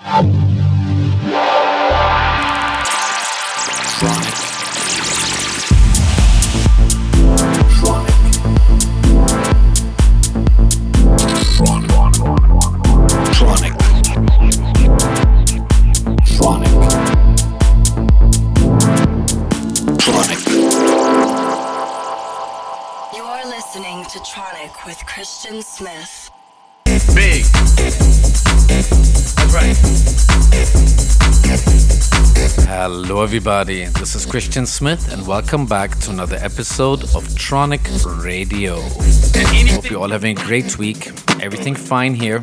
Um. Everybody. This is Christian Smith, and welcome back to another episode of Tronic Radio. Hope you're all having a great week. Everything fine here.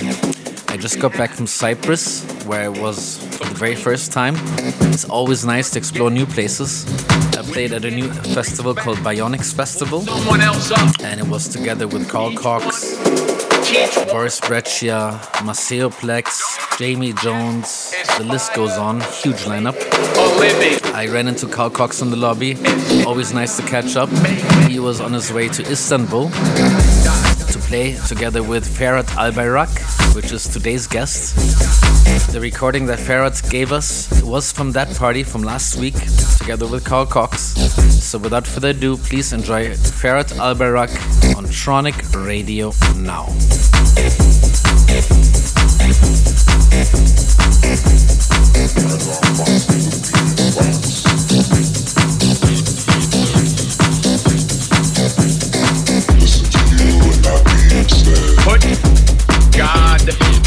I just got back from Cyprus, where I was for the very first time. It's always nice to explore new places. I played at a new festival called Bionics Festival, and it was together with Carl Cox, Boris Brejcha, Maceo Plex, Jamie Jones, the list goes on. Huge lineup. I ran into Carl Cox in the lobby. Always nice to catch up. He was on his way to Istanbul play together with Ferhat Albayrak, which is today's guest. The recording that Ferhat gave us was from that party from last week, together with Carl Cox. So without further ado, please enjoy Ferhat Albayrak on Tronic Radio now. Put God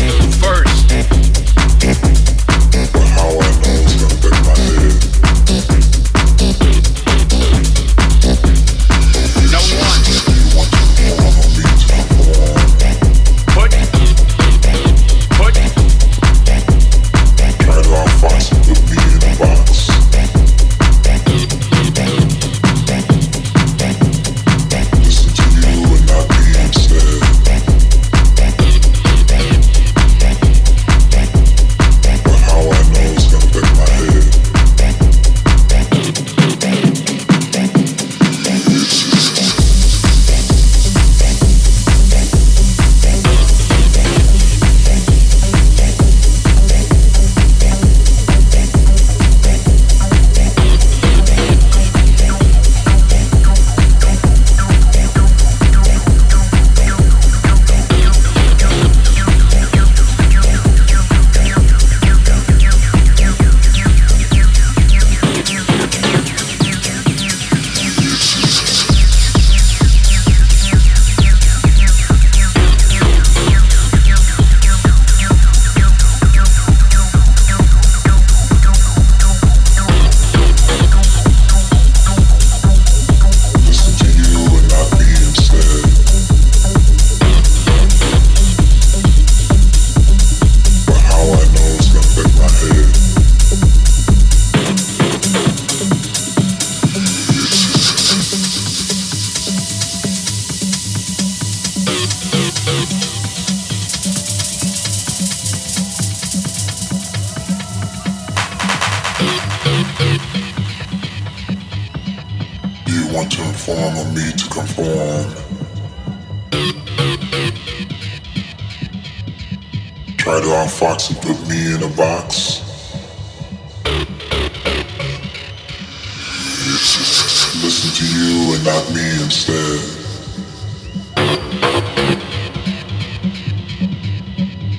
about me instead.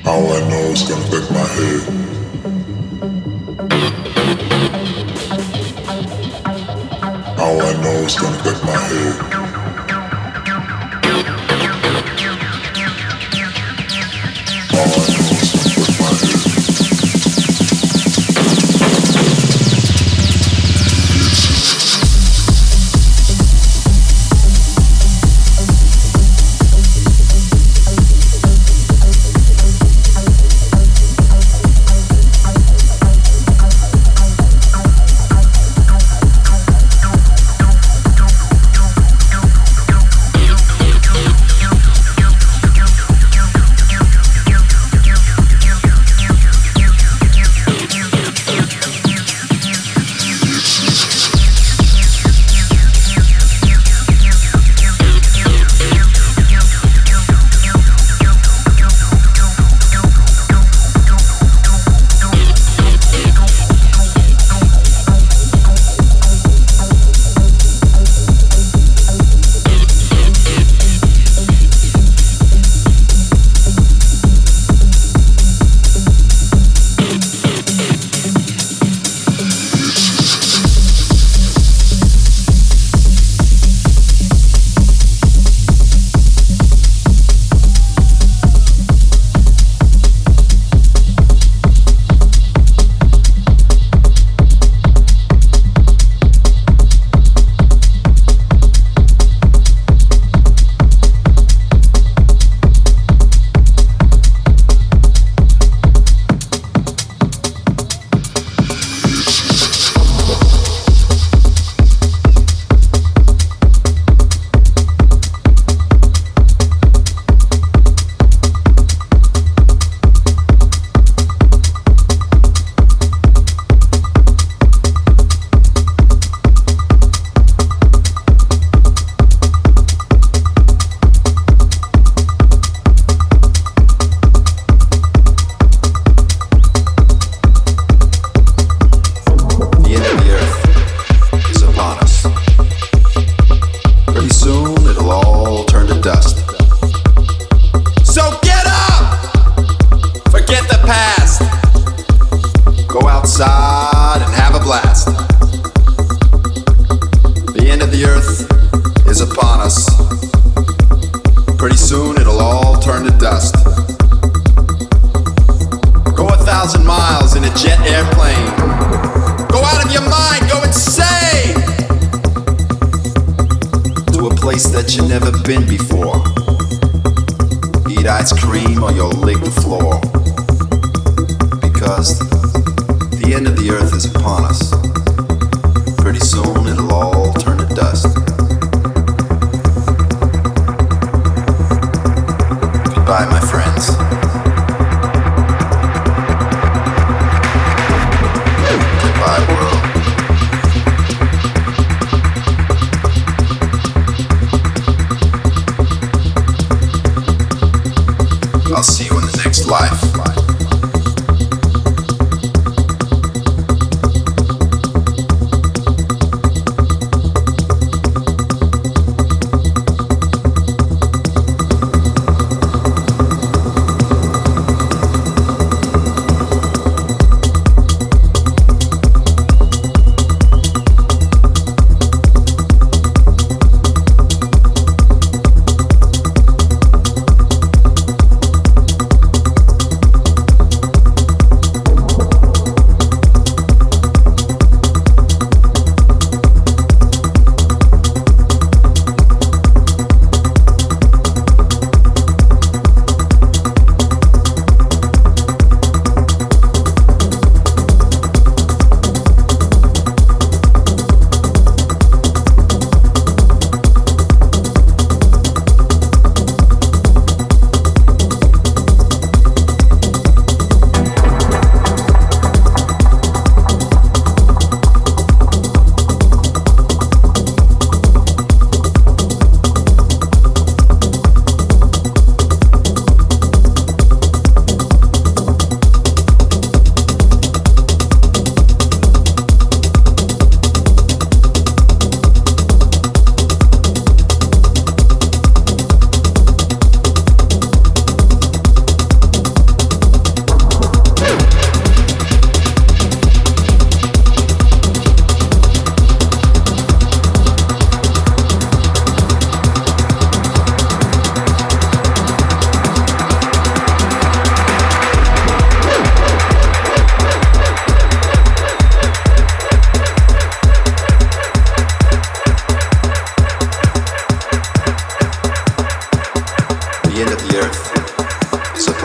All I know is gonna affect my head. All I know is gonna affect my head.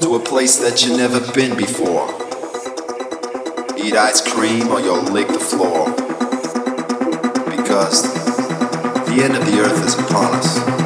To a place that you've never been before. Eat ice cream or you'll lick the floor. Because the end of the earth is upon us.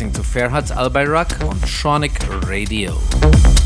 Listening to Ferhat Albayrak on Tronic Radio.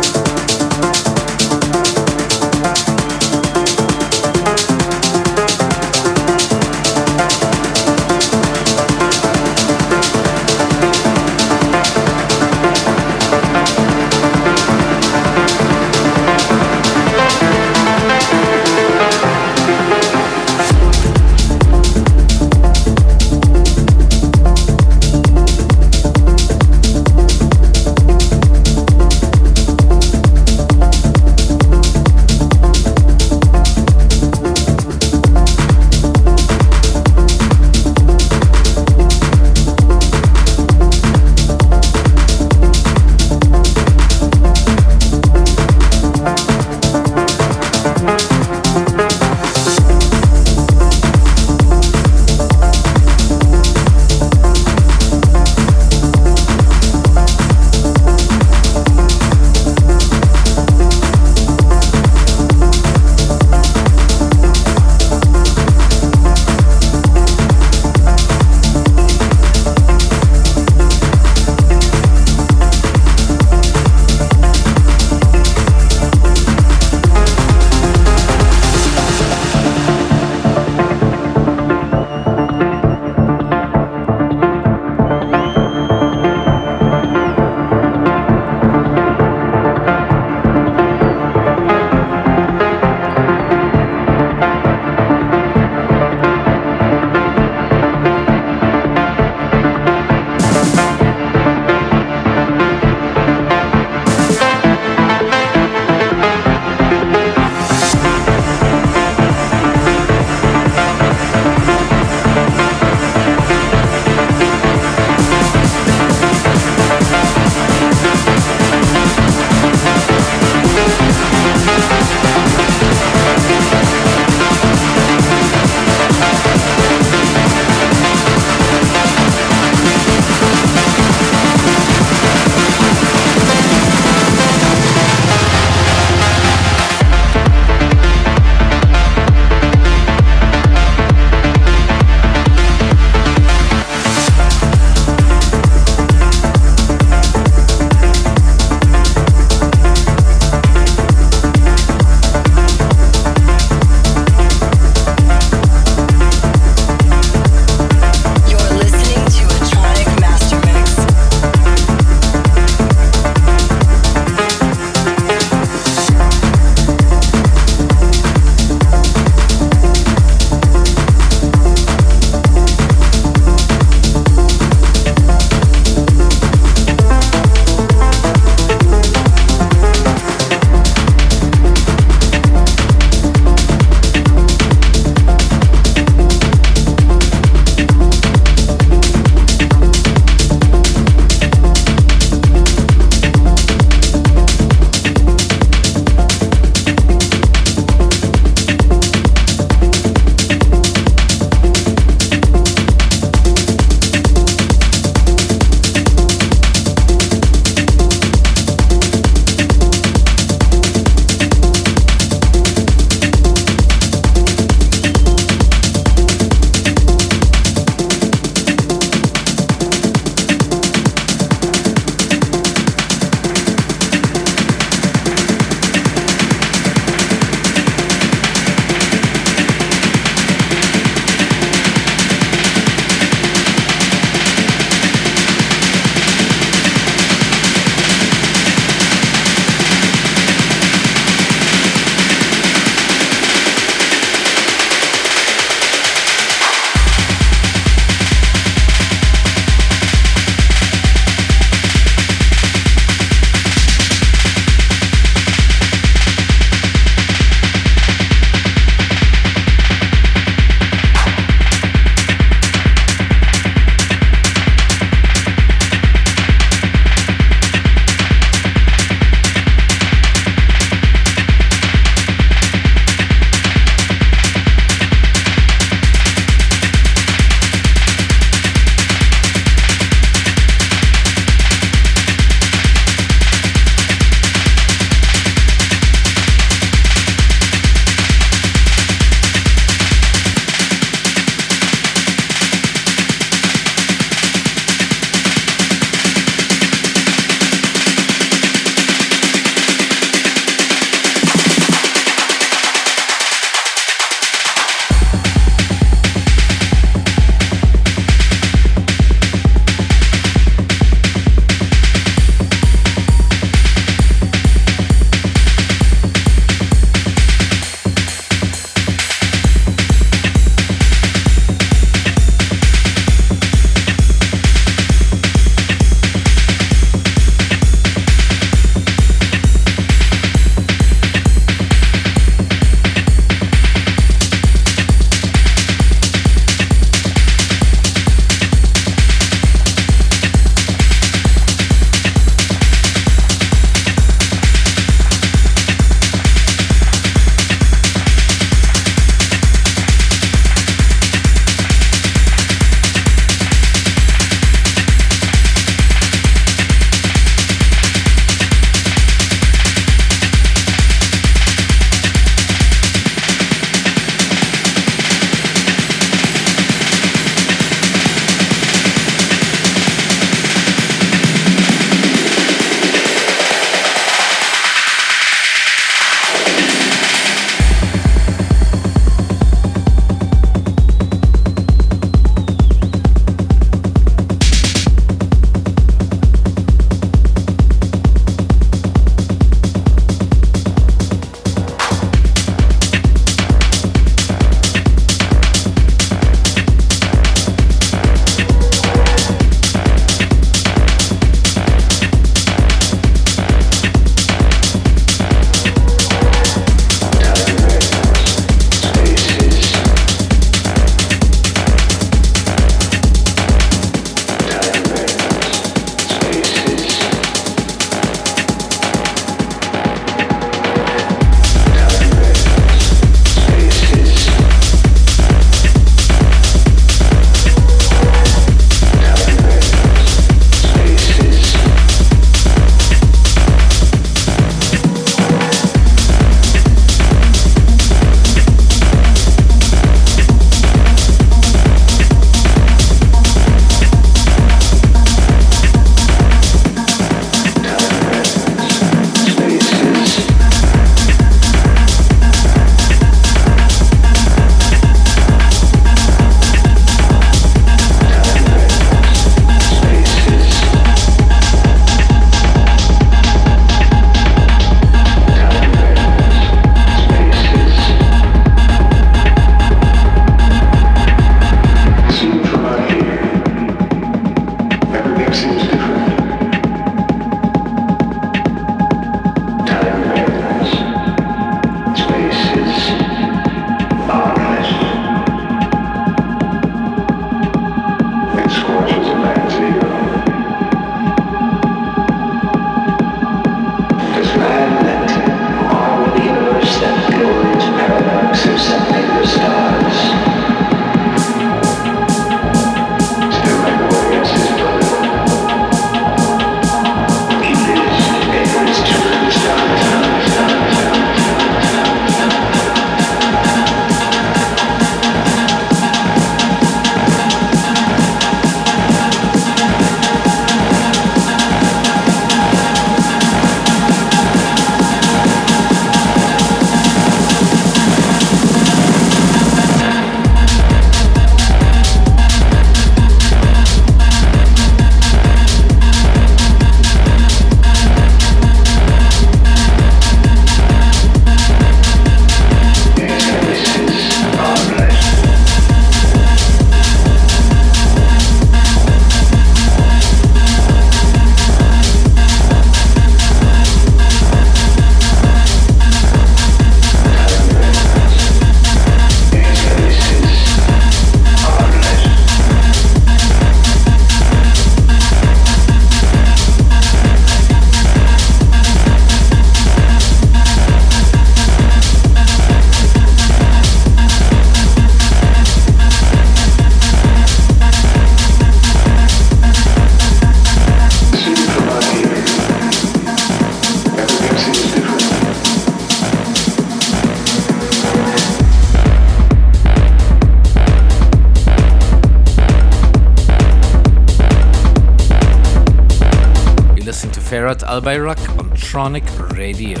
Albayrak on Tronic Radio.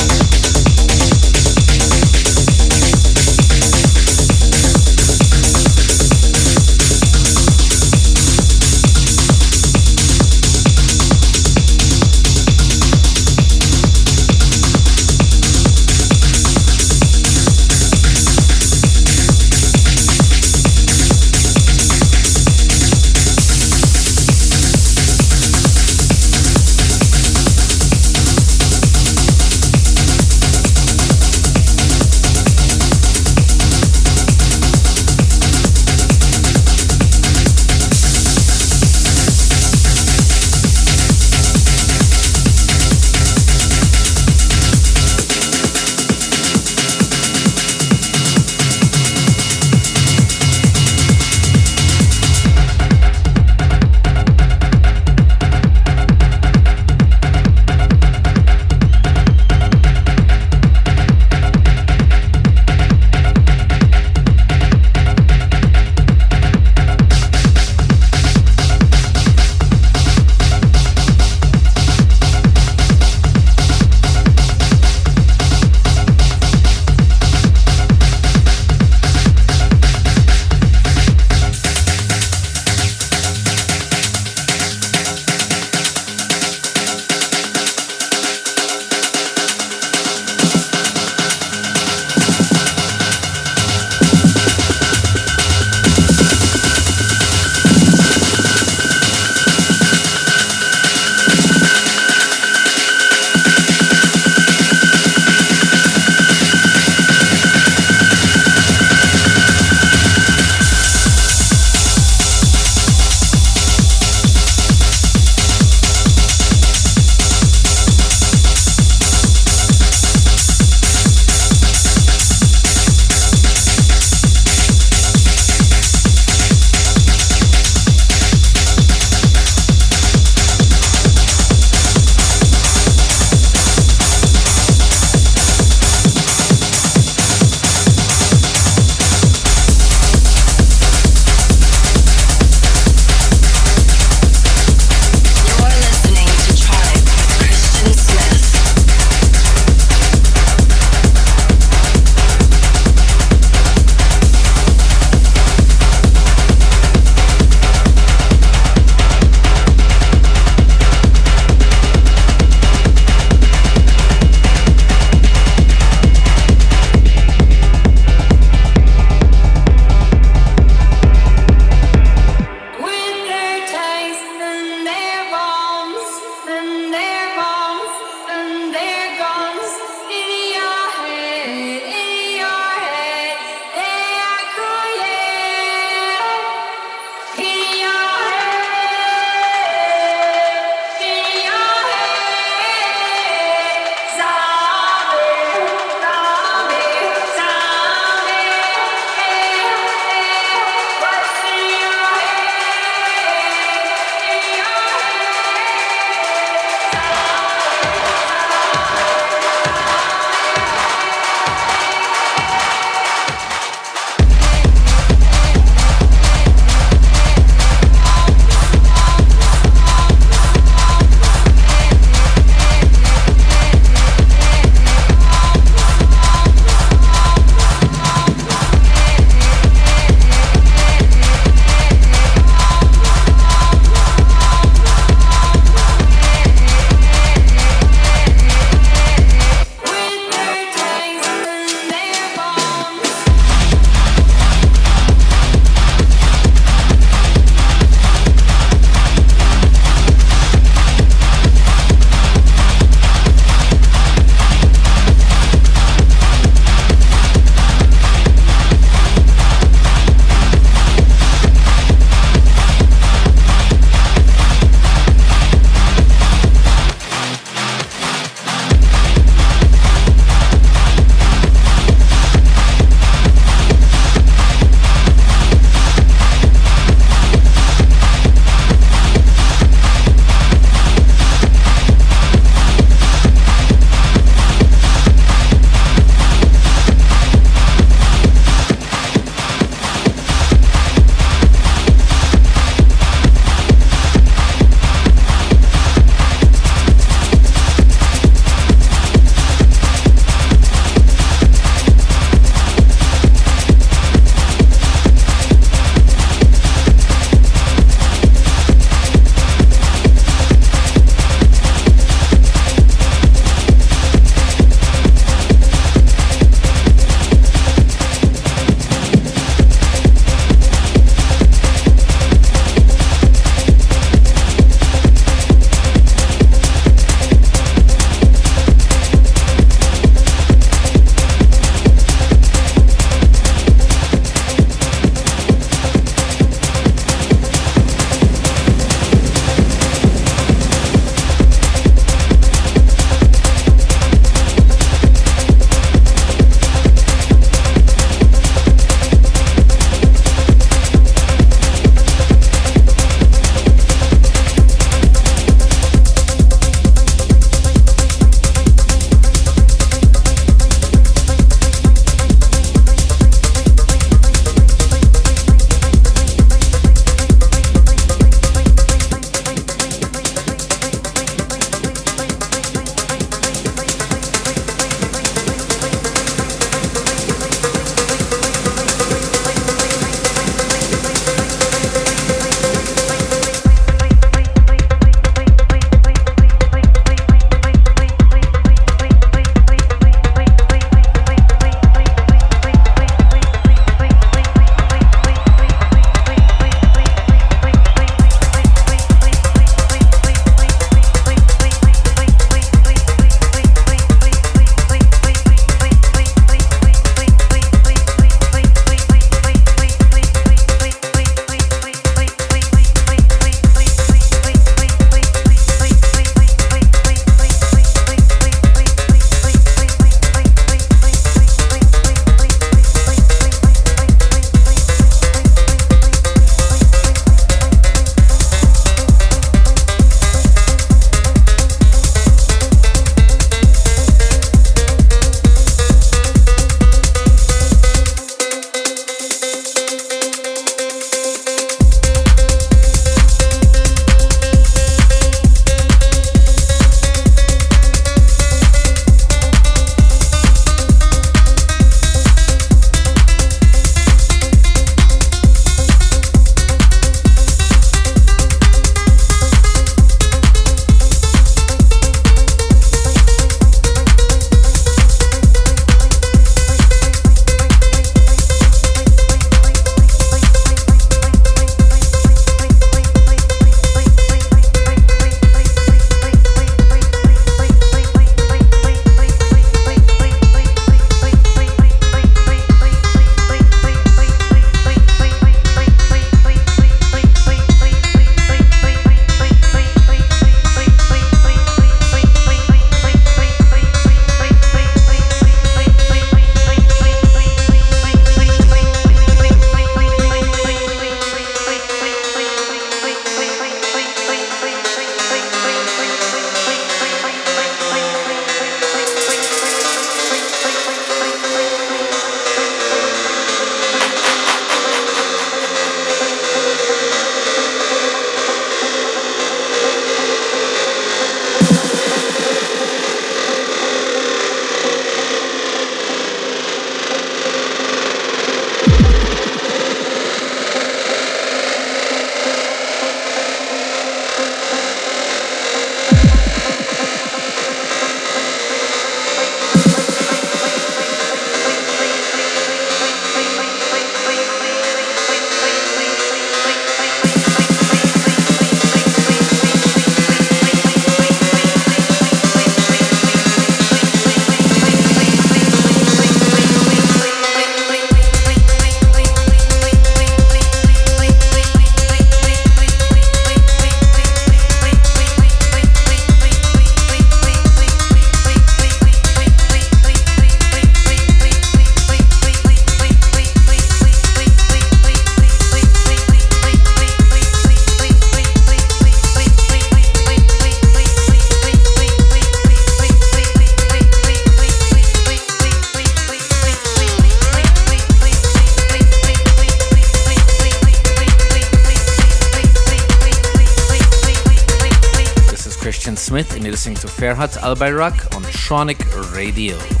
Smith, and you're listening to Ferhat Albayrak on Tronic Radio.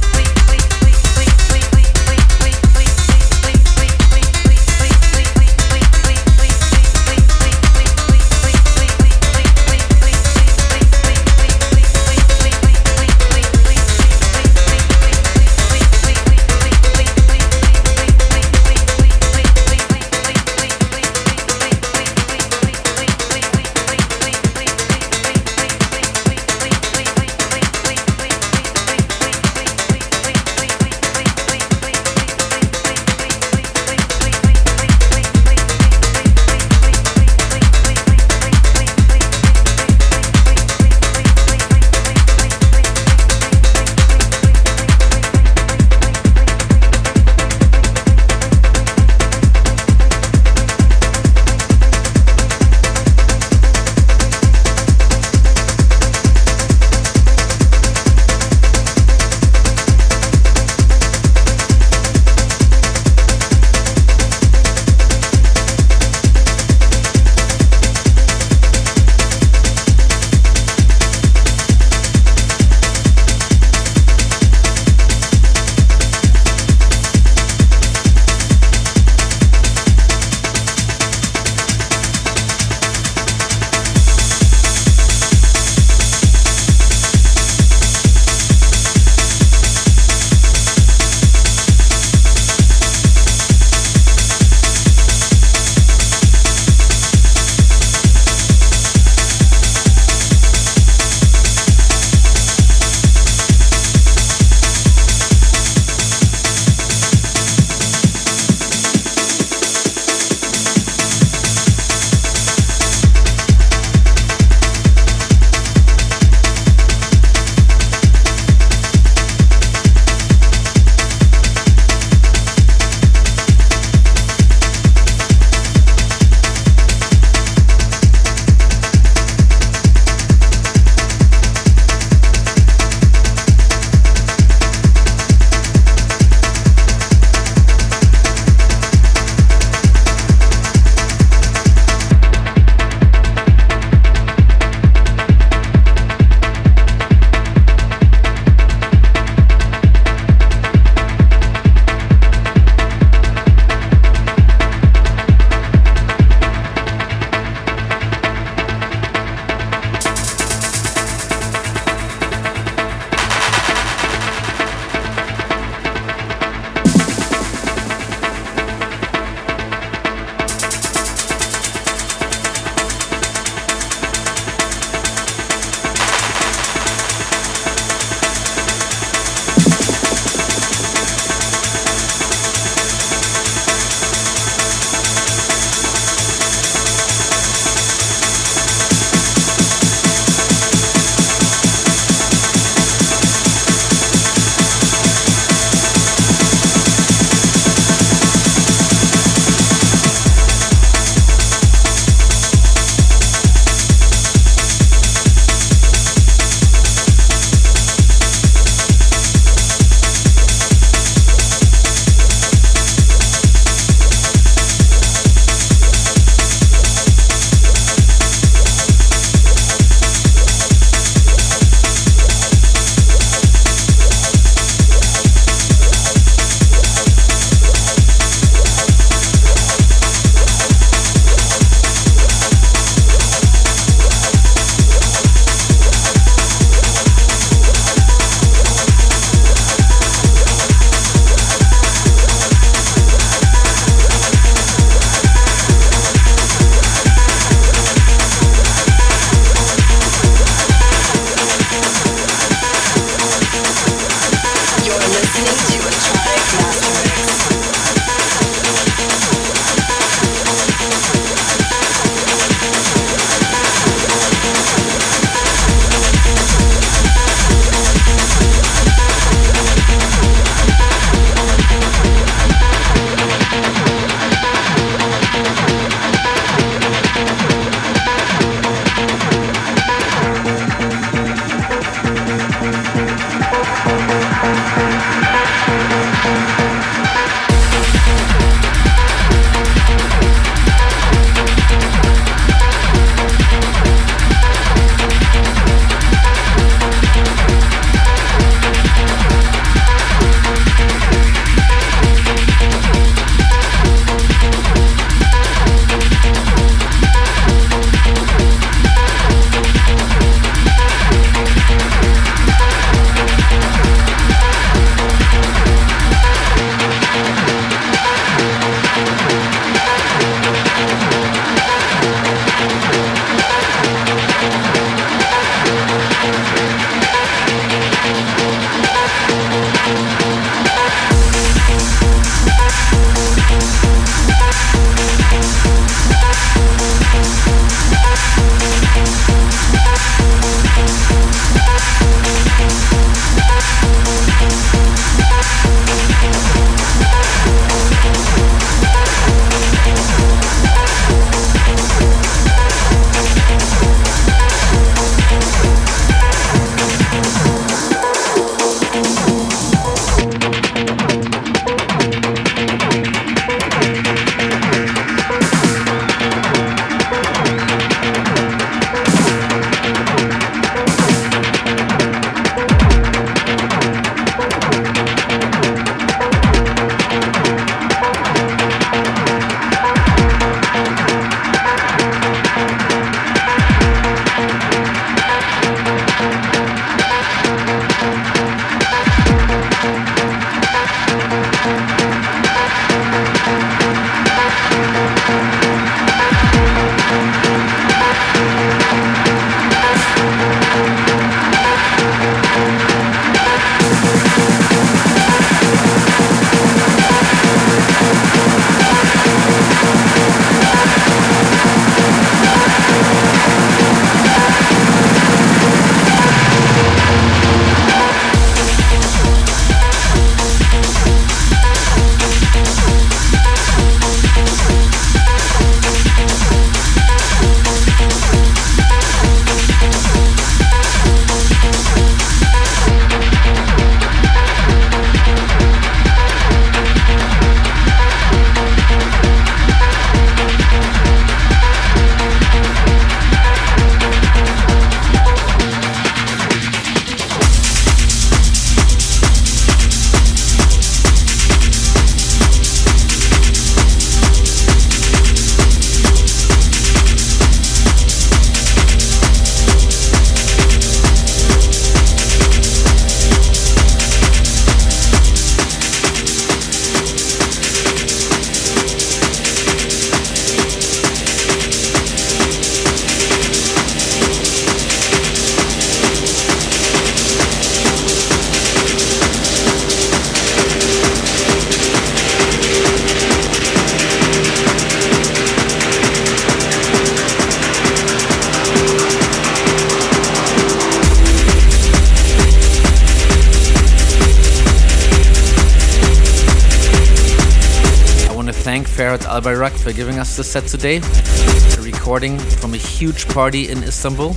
For giving us the set today, a recording from a huge party in Istanbul.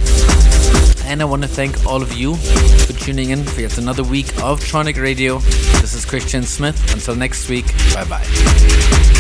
And I want to thank all of you for tuning in for yet another week of Tronic Radio. This is Christian Smith. Until next week, bye bye.